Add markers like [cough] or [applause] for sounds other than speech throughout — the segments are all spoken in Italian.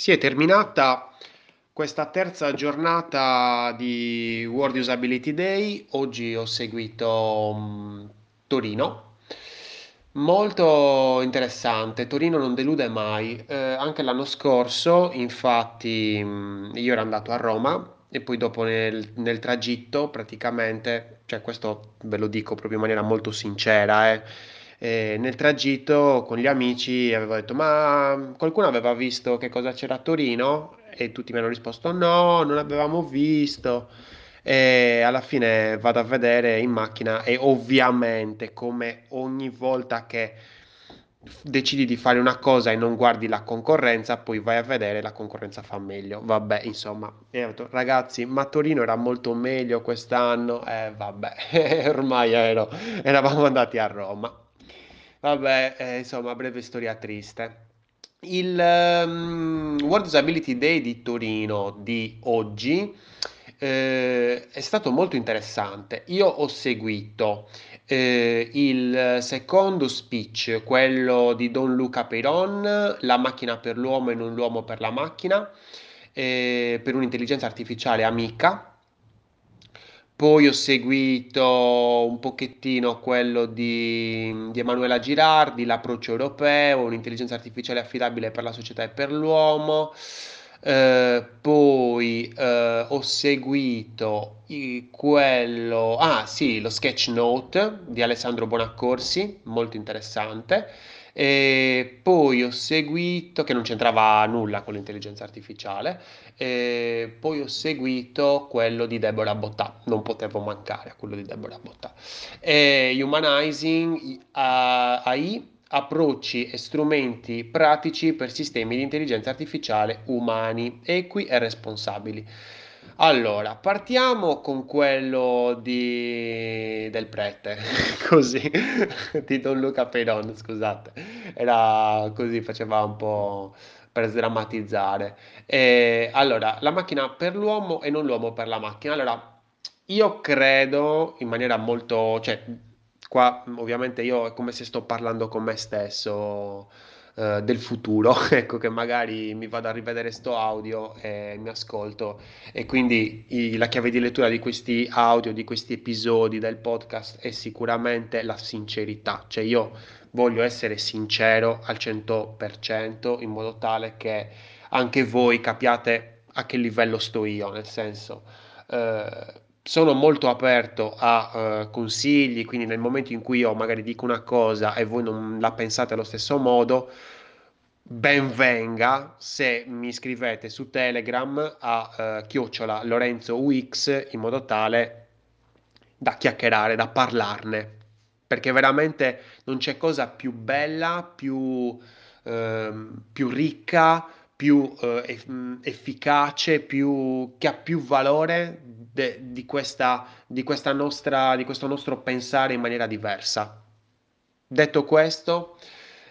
Si è terminata questa terza giornata di World Usability Day. Oggi ho seguito mm, Torino. Molto interessante, Torino non delude mai. Eh, anche l'anno scorso, infatti, mm, io ero andato a Roma e poi dopo nel, nel tragitto, praticamente, cioè questo ve lo dico proprio in maniera molto sincera, eh, nel tragitto con gli amici avevo detto: Ma qualcuno aveva visto che cosa c'era a Torino? E tutti mi hanno risposto: No, non avevamo visto. E alla fine vado a vedere in macchina e ovviamente, come ogni volta che decidi di fare una cosa e non guardi la concorrenza, poi vai a vedere la concorrenza fa meglio. Vabbè, insomma, detto, ragazzi, ma Torino era molto meglio quest'anno. Eh, vabbè, [laughs] ormai ero, eravamo andati a Roma. Vabbè, eh, insomma, breve storia triste. Il ehm, World Disability Day di Torino di oggi eh, è stato molto interessante. Io ho seguito eh, il secondo speech, quello di Don Luca Peron, La macchina per l'uomo e non l'uomo per la macchina, eh, per un'intelligenza artificiale amica poi ho seguito un pochettino quello di, di Emanuela Girardi, l'approccio europeo, un'intelligenza artificiale affidabile per la società e per l'uomo. Eh, poi eh, ho seguito i- quello, ah sì, lo sketch note di Alessandro Bonaccorsi, molto interessante. E poi ho seguito, che non c'entrava nulla con l'intelligenza artificiale, e poi ho seguito quello di Deborah Bottà, non potevo mancare a quello di Deborah Bottà. E Humanizing AI, approcci e strumenti pratici per sistemi di intelligenza artificiale umani, equi e responsabili. Allora, partiamo con quello di... del prete, [laughs] così, di Don Luca Peron, scusate, era così, faceva un po' per sdrammatizzare. E, allora, la macchina per l'uomo e non l'uomo per la macchina. Allora, io credo in maniera molto, cioè, qua ovviamente io è come se sto parlando con me stesso eh, del futuro, [laughs] ecco che magari mi vado a rivedere sto audio e mi ascolto. E quindi i- la chiave di lettura di questi audio, di questi episodi del podcast è sicuramente la sincerità, cioè io voglio essere sincero al 100% in modo tale che anche voi capiate a che livello sto io, nel senso eh, sono molto aperto a eh, consigli, quindi nel momento in cui io magari dico una cosa e voi non la pensate allo stesso modo, ben venga se mi scrivete su Telegram a eh, chiocciola Lorenzo UX in modo tale da chiacchierare, da parlarne, perché veramente non c'è cosa più bella, più, ehm, più ricca, più eh, mh, efficace, più, che ha più valore de- di questa, di questa nostra, di questo nostro pensare in maniera diversa. Detto questo,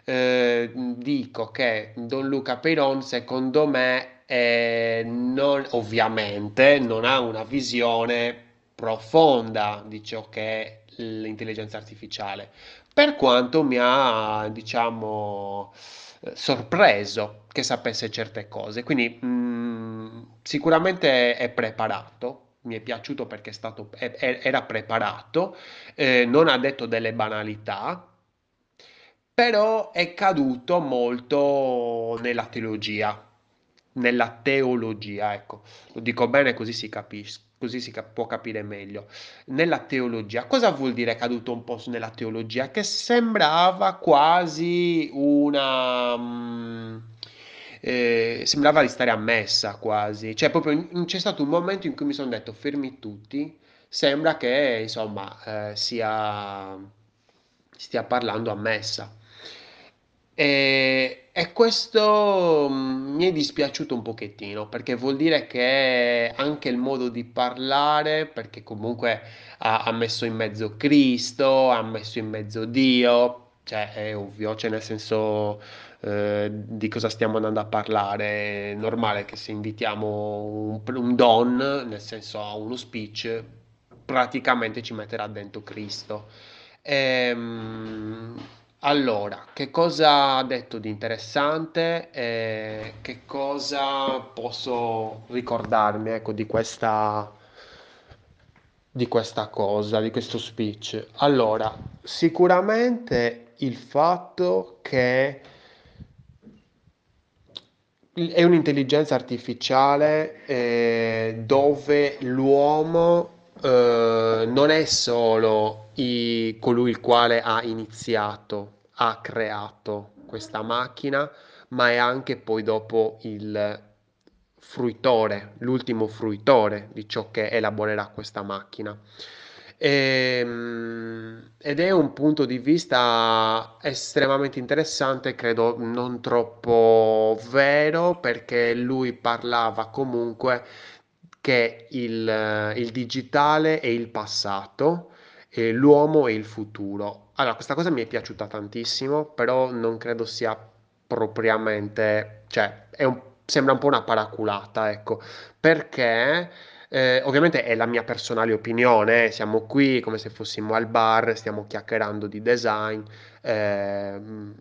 eh, dico che Don Luca Peyron, secondo me, eh, non- ovviamente non ha una visione profonda di ciò che è l'intelligenza artificiale, per quanto mi ha, diciamo, sorpreso che sapesse certe cose. Quindi, mh, sicuramente è preparato. Mi è piaciuto perché è stato, è- era preparato, eh, non ha detto delle banalità, però è caduto molto nella teologia, nella teologia, ecco, lo dico bene così si capisce, così si può capire meglio. Nella teologia, cosa vuol dire caduto un po' nella teologia? Che sembrava quasi una... mm, eh, sembrava di stare a messa quasi, cioè proprio in- c'è stato un momento in cui mi sono detto fermi tutti, sembra che insomma eh, sia, stia parlando a messa. E, e questo mm, mi è dispiaciuto un pochettino perché vuol dire che anche il modo di parlare, perché comunque ha, ha messo in mezzo Cristo, ha messo in mezzo Dio, cioè è ovvio, cioè nel senso eh, di cosa stiamo andando a parlare. È normale che se invitiamo un, un don, nel senso a uno speech, praticamente ci metterà dentro Cristo. Ehm, Allora, che cosa ha detto di interessante e che cosa posso ricordarmi, ecco, di questa, di questa cosa, di questo speech? Allora, sicuramente il fatto che è un'intelligenza artificiale eh, dove l'uomo eh, non è solo i- colui il quale ha iniziato, ha creato questa macchina, ma è anche poi dopo il fruitore, l'ultimo fruitore di ciò che elaborerà questa macchina. Ehm, ed è un punto di vista estremamente interessante, credo non troppo vero, perché lui parlava comunque che il, il digitale è il passato e l'uomo è il futuro. Allora, questa cosa mi è piaciuta tantissimo, però non credo sia propriamente, cioè, un- sembra un po' una paraculata, ecco, perché eh, ovviamente è la mia personale opinione, eh, siamo qui come se fossimo al bar, stiamo chiacchierando di design, ehm,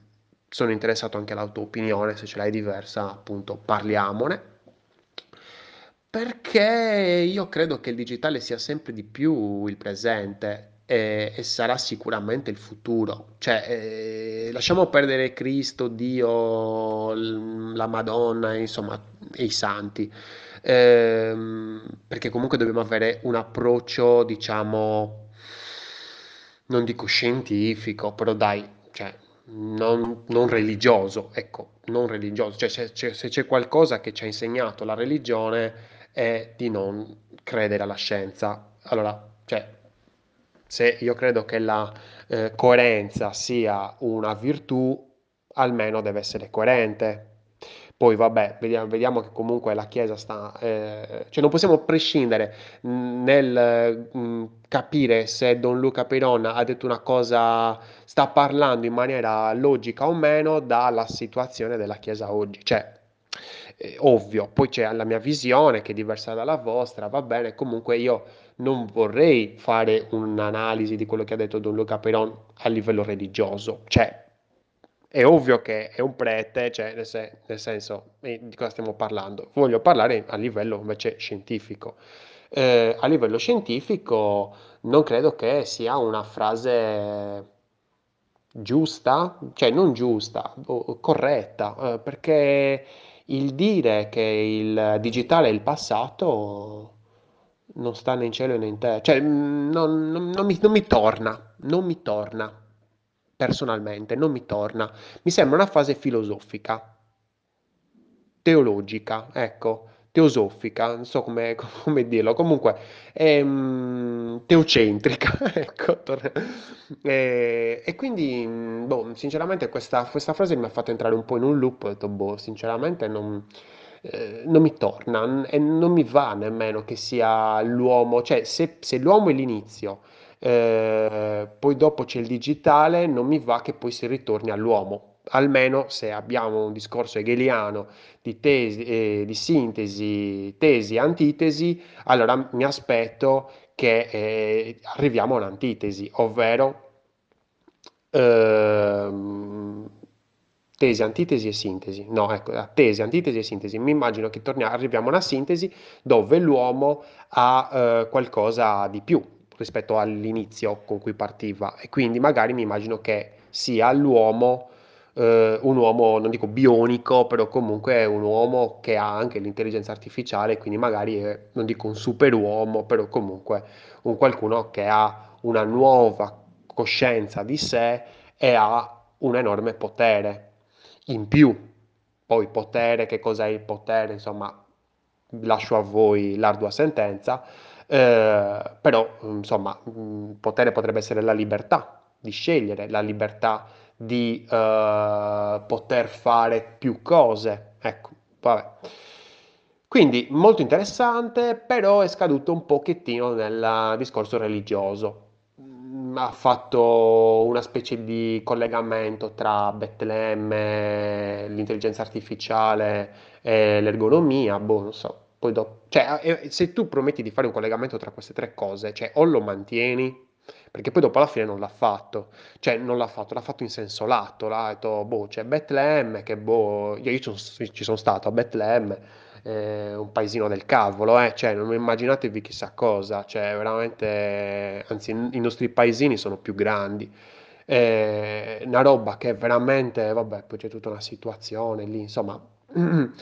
sono interessato anche alla tua opinione, se ce l'hai diversa, appunto, parliamone. Perché io credo che il digitale sia sempre di più il presente e, e sarà sicuramente il futuro. Cioè, eh, lasciamo perdere Cristo, Dio, la Madonna, insomma, e i santi, Ehm, perché comunque dobbiamo avere un approccio, diciamo, non dico scientifico, però dai, cioè, non, non religioso, ecco, non religioso. Cioè, se se c'è qualcosa che ci ha insegnato la religione è di non credere alla scienza. Allora, cioè, se io credo che la eh, coerenza sia una virtù, almeno deve essere coerente. Poi vabbè, vediamo, vediamo che comunque la Chiesa sta, eh, cioè non possiamo prescindere nel mh, capire se Don Luca Peyron ha detto una cosa, sta parlando in maniera logica o meno dalla situazione della Chiesa oggi. Cioè, è ovvio, poi c'è la mia visione che è diversa dalla vostra, va bene, comunque io non vorrei fare un'analisi di quello che ha detto Don Luca Peyron a livello religioso, cioè è ovvio che è un prete, cioè nel, se- nel senso eh, di cosa stiamo parlando? Voglio parlare a livello invece scientifico. Eh, a livello scientifico non credo che sia una frase giusta, cioè non giusta, corretta, eh, perché il dire che il digitale è il passato non sta né in cielo né in terra, cioè mm, non, non- non mi, non mi torna, non mi torna, personalmente, non mi torna. Mi sembra una fase filosofica, teologica, ecco, teosofica, non so come, [laughs] come dirlo, comunque è mm, teocentrica, [laughs] ecco. E, e quindi, mm, boh, sinceramente questa, questa frase mi ha fatto entrare un po' in un loop, ho detto, boh, sinceramente non, eh, non mi torna e non mi va nemmeno che sia l'uomo, cioè se, se l'uomo è l'inizio, eh, poi dopo c'è il digitale, non mi va che poi si ritorni all'uomo. Almeno se abbiamo un discorso hegeliano di tesi, eh, di sintesi, tesi, antitesi, allora mi aspetto che eh, arriviamo a un'antitesi, ovvero ehm, tesi, antitesi e sintesi. No, ecco, tesi, antitesi e sintesi. Mi immagino che torniamo, arriviamo a una sintesi dove l'uomo ha eh, qualcosa di più rispetto all'inizio con cui partiva e quindi magari mi immagino che sia l'uomo eh, un uomo, non dico bionico, però comunque è un uomo che ha anche l'intelligenza artificiale, quindi magari è, non dico un superuomo, però comunque un qualcuno che ha una nuova coscienza di sé e ha un enorme potere in più. Poi potere, che cos'è il potere? Insomma, lascio a voi l'ardua sentenza, eh, però insomma, il potere potrebbe essere la libertà di scegliere, la libertà di eh, poter fare più cose. Ecco, vabbè. Quindi molto interessante, però è scaduto un pochettino nel discorso religioso. Mm, Ha fatto una specie di collegamento tra Betlemme, l'intelligenza artificiale e l'ergonomia, boh, non so. Poi dopo, cioè, eh, se tu prometti di fare un collegamento tra queste tre cose, cioè o lo mantieni perché poi dopo alla fine non l'ha fatto, cioè non l'ha fatto, l'ha fatto in senso lato, l'ha detto, boh, c'è Betlemme, che boh, io, io ci sono stato a Betlemme, eh, un paesino del cavolo, eh, cioè non immaginatevi chissà cosa, cioè veramente, anzi i nostri paesini sono più grandi, eh, una roba che veramente, vabbè, poi c'è tutta una situazione lì, insomma, [clears throat]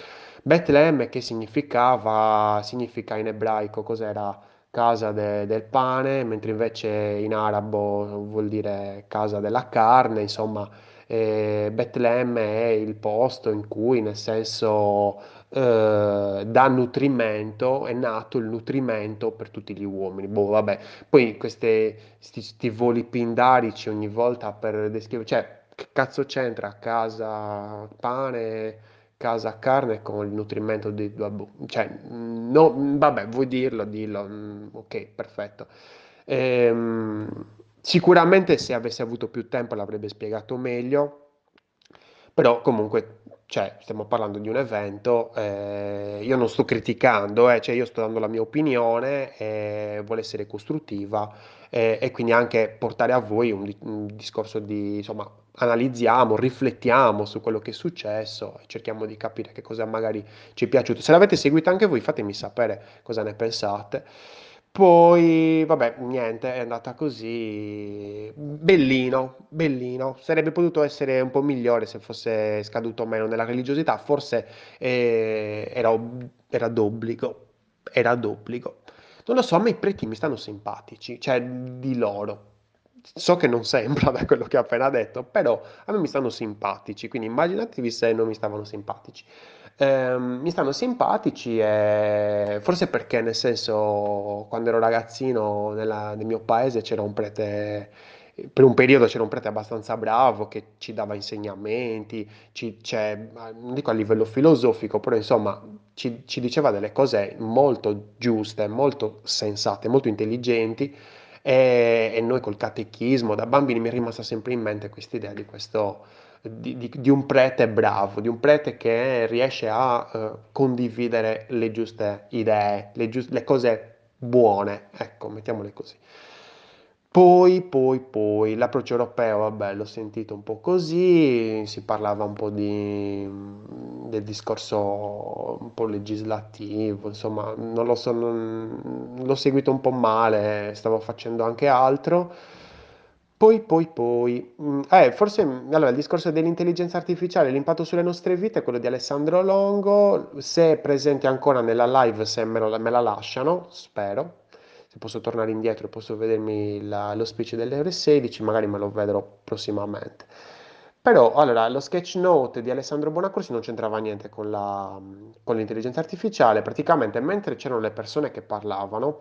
Betlemme che significava, significa in ebraico, cos'era? Casa de- del pane, mentre invece in arabo vuol dire casa della carne, insomma, eh, Betlemme è il posto in cui, nel senso, eh, dà nutrimento, è nato il nutrimento per tutti gli uomini. Boh, vabbè, poi questi sti, sti voli pindarici ogni volta per descrivere, cioè, che cazzo c'entra casa pane, casa carne con il nutrimento di, vabbè, cioè, mm, no, vabbè, vuoi dirlo, dillo, mm, ok, perfetto. Ehm, sicuramente se avesse avuto più tempo l'avrebbe spiegato meglio. Però comunque, cioè, stiamo parlando di un evento, eh, io non sto criticando, eh, cioè io sto dando la mia opinione, eh, vuole essere costruttiva eh, e quindi anche portare a voi un, un discorso di, insomma, analizziamo, riflettiamo su quello che è successo e cerchiamo di capire che cosa magari ci è piaciuto. Se l'avete seguito anche voi, fatemi sapere cosa ne pensate. Poi, vabbè, niente, è andata così. Bellino, bellino. Sarebbe potuto essere un po' migliore se fosse scaduto meno nella religiosità. Forse eh, era, era d'obbligo. Era d'obbligo. Non lo so, a me i preti mi stanno simpatici, cioè di loro. So che non sembra [laughs] da quello che ho appena detto, però a me mi stanno simpatici, quindi immaginatevi se non mi stavano simpatici. Ehm, mi stanno simpatici e forse perché, nel senso, quando ero ragazzino nella- nel mio paese c'era un prete, per un periodo c'era un prete abbastanza bravo che ci dava insegnamenti, ci, cioè, non dico a livello filosofico, però insomma ci, ci diceva delle cose molto giuste, molto sensate, molto intelligenti e, e noi col catechismo, da bambini mi è rimasta sempre in mente questa idea di questo di, di- di un prete bravo, di un prete che riesce a eh, condividere le giuste idee, le, gius- le cose buone, ecco, mettiamole così. Poi, poi, poi, l'approccio europeo, vabbè, l'ho sentito un po' così, si parlava un po' di, del discorso un po' legislativo, insomma, non lo so, non- l'ho seguito un po' male, stavo facendo anche altro. Poi, poi, poi, mm, eh, forse, allora, il discorso dell'intelligenza artificiale, l'impatto sulle nostre vite, quello di Alessandro Longo, se è presente ancora nella live, se me, lo- me la lasciano, spero, se posso tornare indietro e posso vedermi la- lo speech delle ore 16, magari me lo vedrò prossimamente. Però, allora, lo sketch note di Alessandro Bonaccorsi non c'entrava niente con la- con l'intelligenza artificiale, praticamente mentre c'erano le persone che parlavano,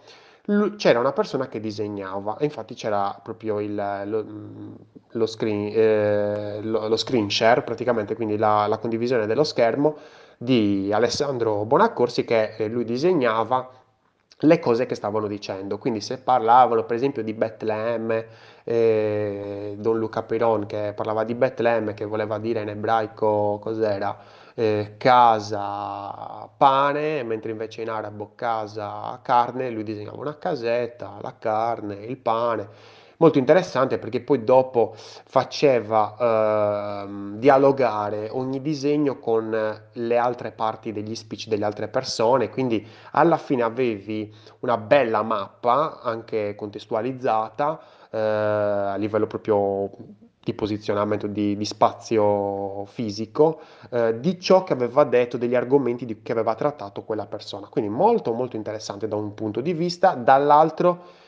Lu- C'era una persona che disegnava, e infatti c'era proprio il, lo, mh, lo screen, eh, lo- lo screen share, praticamente, quindi la, la condivisione dello schermo di Alessandro Bonaccorsi che eh, lui disegnava le cose che stavano dicendo. Quindi se parlavano per esempio di Betlemme, eh, Don Luca Piron che parlava di Betlemme, che voleva dire in ebraico cos'era? eh, casa pane, mentre invece in arabo casa carne, lui disegnava una casetta, la carne, il pane. Molto interessante perché poi dopo faceva ehm, dialogare ogni disegno con le altre parti degli speech delle altre persone, quindi alla fine avevi una bella mappa, anche contestualizzata, eh, a livello proprio di posizionamento di, di spazio fisico, eh, di ciò che aveva detto, degli argomenti di- che aveva trattato quella persona. Quindi molto molto interessante da un punto di vista, dall'altro,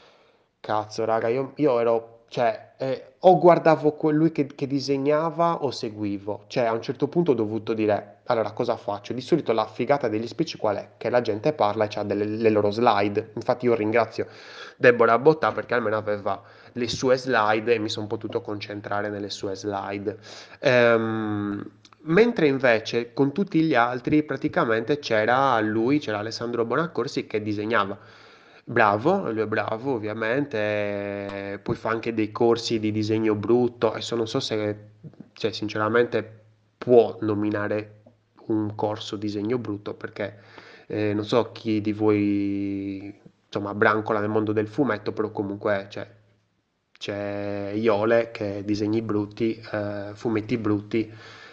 cazzo raga, io, io ero, cioè, eh, o guardavo que- lui che, che disegnava o seguivo, cioè a un certo punto ho dovuto dire, allora cosa faccio? Di solito la figata degli speech qual è? Che la gente parla e ha delle le loro slide, infatti io ringrazio Deborah Bottà perché almeno aveva le sue slide e mi sono potuto concentrare nelle sue slide. Ehm, mentre invece con tutti gli altri praticamente c'era lui, c'era Alessandro Bonaccorsi che disegnava. Bravo, lui è bravo ovviamente, poi fa anche dei corsi di disegno brutto, adesso non so se, cioè, sinceramente può nominare un corso disegno brutto perché eh, non so chi di voi insomma brancola nel mondo del fumetto, però comunque cioè, c'è Iole che disegni brutti, eh, fumetti brutti,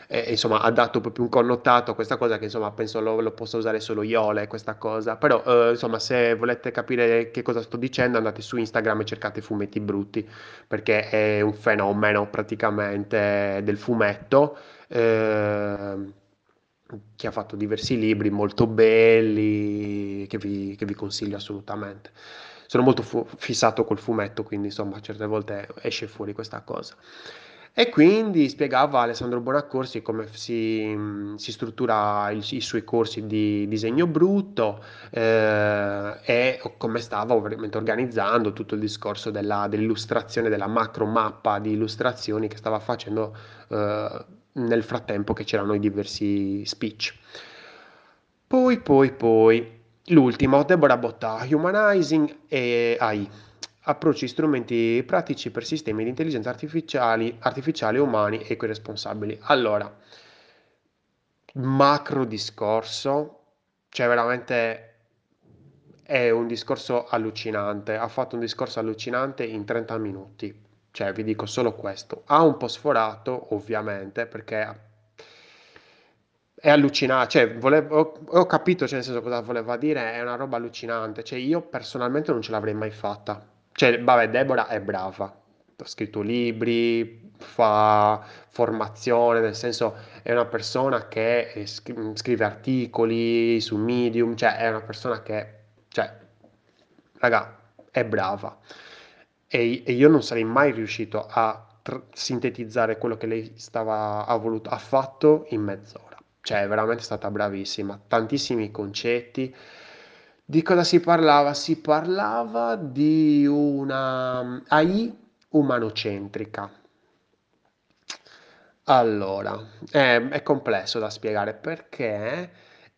e, insomma ha dato proprio un connotato a questa cosa che insomma penso lo, lo possa usare solo Iole questa cosa, però eh, insomma se volete capire che cosa sto dicendo andate su Instagram e cercate fumetti brutti perché è un fenomeno praticamente del fumetto. Eh, che ha fatto diversi libri molto belli che vi, che vi consiglio assolutamente. Sono molto fu- fissato col fumetto, quindi insomma certe volte esce fuori questa cosa. E quindi spiegava Alessandro Bonaccorsi come si, si struttura il- i suoi corsi di disegno brutto eh, e come stava ovviamente organizzando tutto il discorso della- dell'illustrazione, della macro mappa di illustrazioni che stava facendo eh, nel frattempo che c'erano i diversi speech. Poi, poi, poi, l'ultimo, Deborah Botta, Humanizing e AI. Approcci strumenti pratici per sistemi di intelligenza artificiali, artificiali umani e responsabili. Allora, macro discorso, cioè veramente è un discorso allucinante. Ha fatto un discorso allucinante in 30 minuti. Cioè, vi dico solo questo. Ha un po' sforato, ovviamente, perché è allucinante. Cioè, volevo- ho capito, cioè, nel senso, cosa voleva dire. È una roba allucinante. Cioè, io personalmente non ce l'avrei mai fatta. Cioè, vabbè, Deborah è brava. Ha scritto libri, fa formazione, nel senso, è una persona che eh, scri- scrive articoli su Medium. Cioè, è una persona che, cioè, raga, è brava e, e io non sarei mai riuscito a tr- sintetizzare quello che lei stava, ha voluto, ha fatto in mezz'ora. Cioè, è veramente stata bravissima, tantissimi concetti. Di cosa si parlava? Si parlava di una AI umanocentrica. Allora, è, è complesso da spiegare perché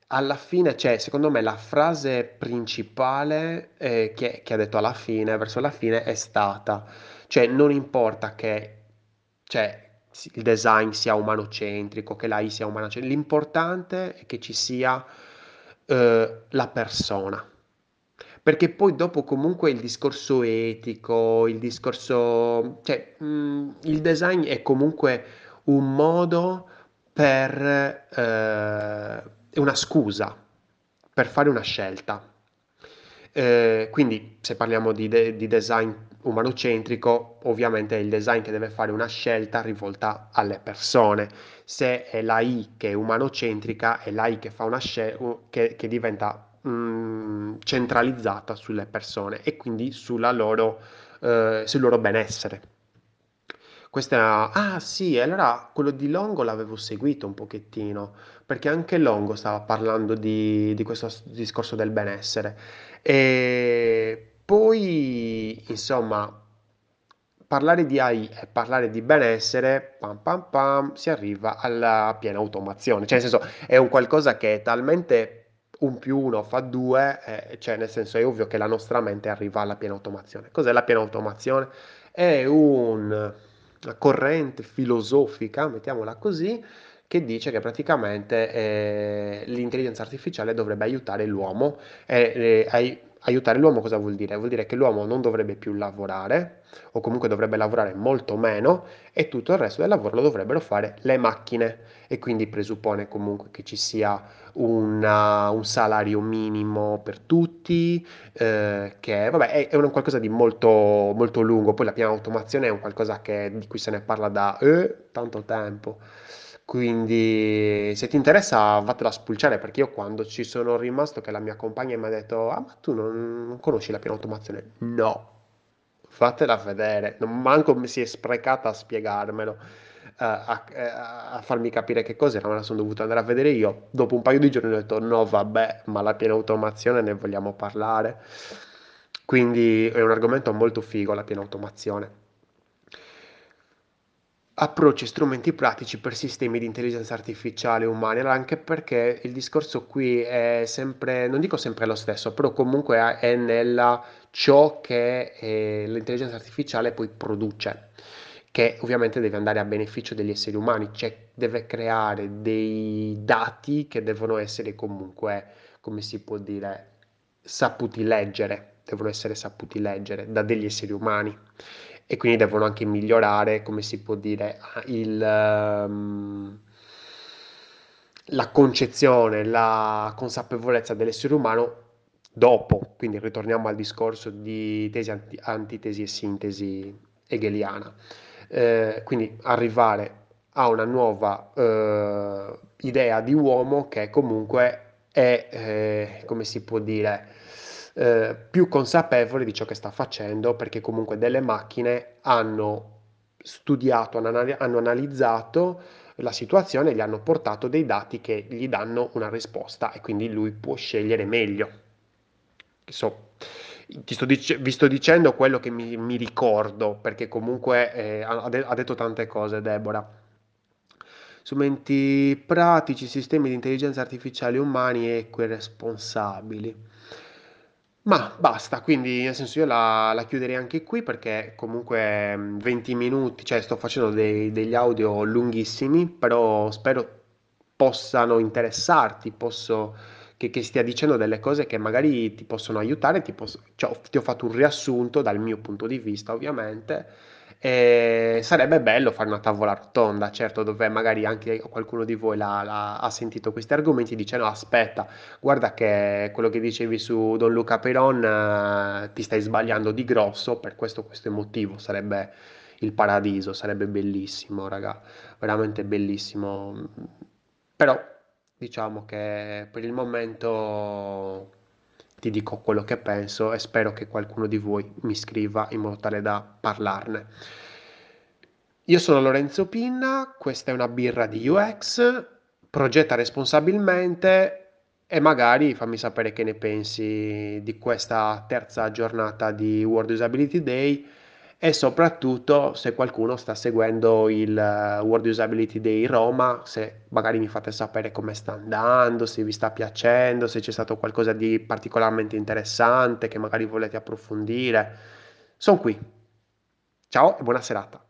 alla fine, c'è, secondo me, la frase principale eh, che, che ha detto alla fine, verso la fine, è stata, cioè non importa che cioè, il design sia umanocentrico, che l'AI sia umanocentrica, l'importante è che ci sia eh, la persona. Perché poi dopo comunque il discorso etico, il discorso, cioè, mh, il design è comunque un modo per, eh, una scusa per fare una scelta. Eh, quindi se parliamo di, de- di design umanocentrico, ovviamente è il design che deve fare una scelta rivolta alle persone. Se è la I che è umanocentrica, è la I che fa una scelta che, che diventa mh, centralizzata sulle persone e quindi sulla loro, eh, sul loro benessere. Questa, ah sì, allora quello di Longo l'avevo seguito un pochettino, perché anche Longo stava parlando di, di questo discorso del benessere. E poi, insomma, parlare di AI e parlare di benessere, pam pam pam, si arriva alla piena automazione. Cioè, nel senso, è un qualcosa che è talmente un più uno fa due, eh, cioè nel senso è ovvio che la nostra mente arriva alla piena automazione. Cos'è la piena automazione? È un- una corrente filosofica, mettiamola così, che dice che praticamente eh, l'intelligenza artificiale dovrebbe aiutare l'uomo. Eh, ai- aiutare l'uomo cosa vuol dire? Vuol dire che l'uomo non dovrebbe più lavorare, o comunque dovrebbe lavorare molto meno, e tutto il resto del lavoro lo dovrebbero fare le macchine. E quindi presuppone comunque che ci sia una- un salario minimo per tutti, eh, che vabbè, è, è un qualcosa di molto, molto lungo. Poi la piana automazione è un qualcosa che- di cui se ne parla da eh, tanto tempo. Quindi, se ti interessa, vattela a spulciare perché io quando ci sono rimasto, che la mia compagna mi ha detto: Ah, ma tu non, non conosci la piena automazione? No, fatela vedere. Non manco mi si è sprecata a spiegarmelo, eh, a, eh, a farmi capire che cos'era. Me la sono dovuta andare a vedere io. Dopo un paio di giorni ho detto: No, vabbè, ma la piena automazione ne vogliamo parlare. Quindi è un argomento molto figo la piena automazione. Approcci e strumenti pratici per sistemi di intelligenza artificiale allora, anche perché il discorso qui è sempre, non dico sempre lo stesso, però comunque è nella ciò che eh, l'intelligenza artificiale poi produce, che ovviamente deve andare a beneficio degli esseri umani, cioè deve creare dei dati che devono essere comunque, come si può dire, saputi leggere, devono essere saputi leggere da degli esseri umani. E quindi devono anche migliorare, come si può dire, il, ehm, la concezione, la consapevolezza dell'essere umano dopo. Quindi ritorniamo al discorso di tesi, anti- antitesi e sintesi hegeliana. Eh, quindi arrivare a una nuova eh, idea di uomo che comunque è, eh, come si può dire, eh, più consapevole di ciò che sta facendo, perché comunque delle macchine hanno studiato, hanno, analizzato la situazione, gli hanno portato dei dati che gli danno una risposta e quindi lui può scegliere meglio. So, sto dic- vi sto dicendo quello che mi, mi ricordo, perché comunque eh, ha, de- ha detto tante cose Deborah strumenti pratici, sistemi di intelligenza artificiale umani e responsabili. Ma basta, quindi nel senso io la, la chiuderei anche qui perché comunque 20 minuti, cioè sto facendo dei- degli audio lunghissimi, però spero possano interessarti, posso, che, che stia dicendo delle cose che magari ti possono aiutare, ti, posso- cioè, ti ho fatto un riassunto dal mio punto di vista, ovviamente, e sarebbe bello fare una tavola rotonda, certo, dove magari anche qualcuno di voi l'ha- l'ha- ha sentito questi argomenti e dice no, aspetta, guarda che quello che dicevi su Don Luca Peron, eh, ti stai sbagliando di grosso, per questo, questo motivo, sarebbe il paradiso, sarebbe bellissimo, raga, veramente bellissimo. Però diciamo che per il momento ti dico quello che penso e spero che qualcuno di voi mi scriva in modo tale da parlarne. Io sono Lorenzo Pinna, questa è una birra di UX, progetta responsabilmente e magari fammi sapere che ne pensi di questa terza giornata di World Usability Day e soprattutto se qualcuno sta seguendo il eh, World Usability Day Roma, se magari mi fate sapere come sta andando, se vi sta piacendo, se c'è stato qualcosa di particolarmente interessante che magari volete approfondire. Sono qui. Ciao e buona serata.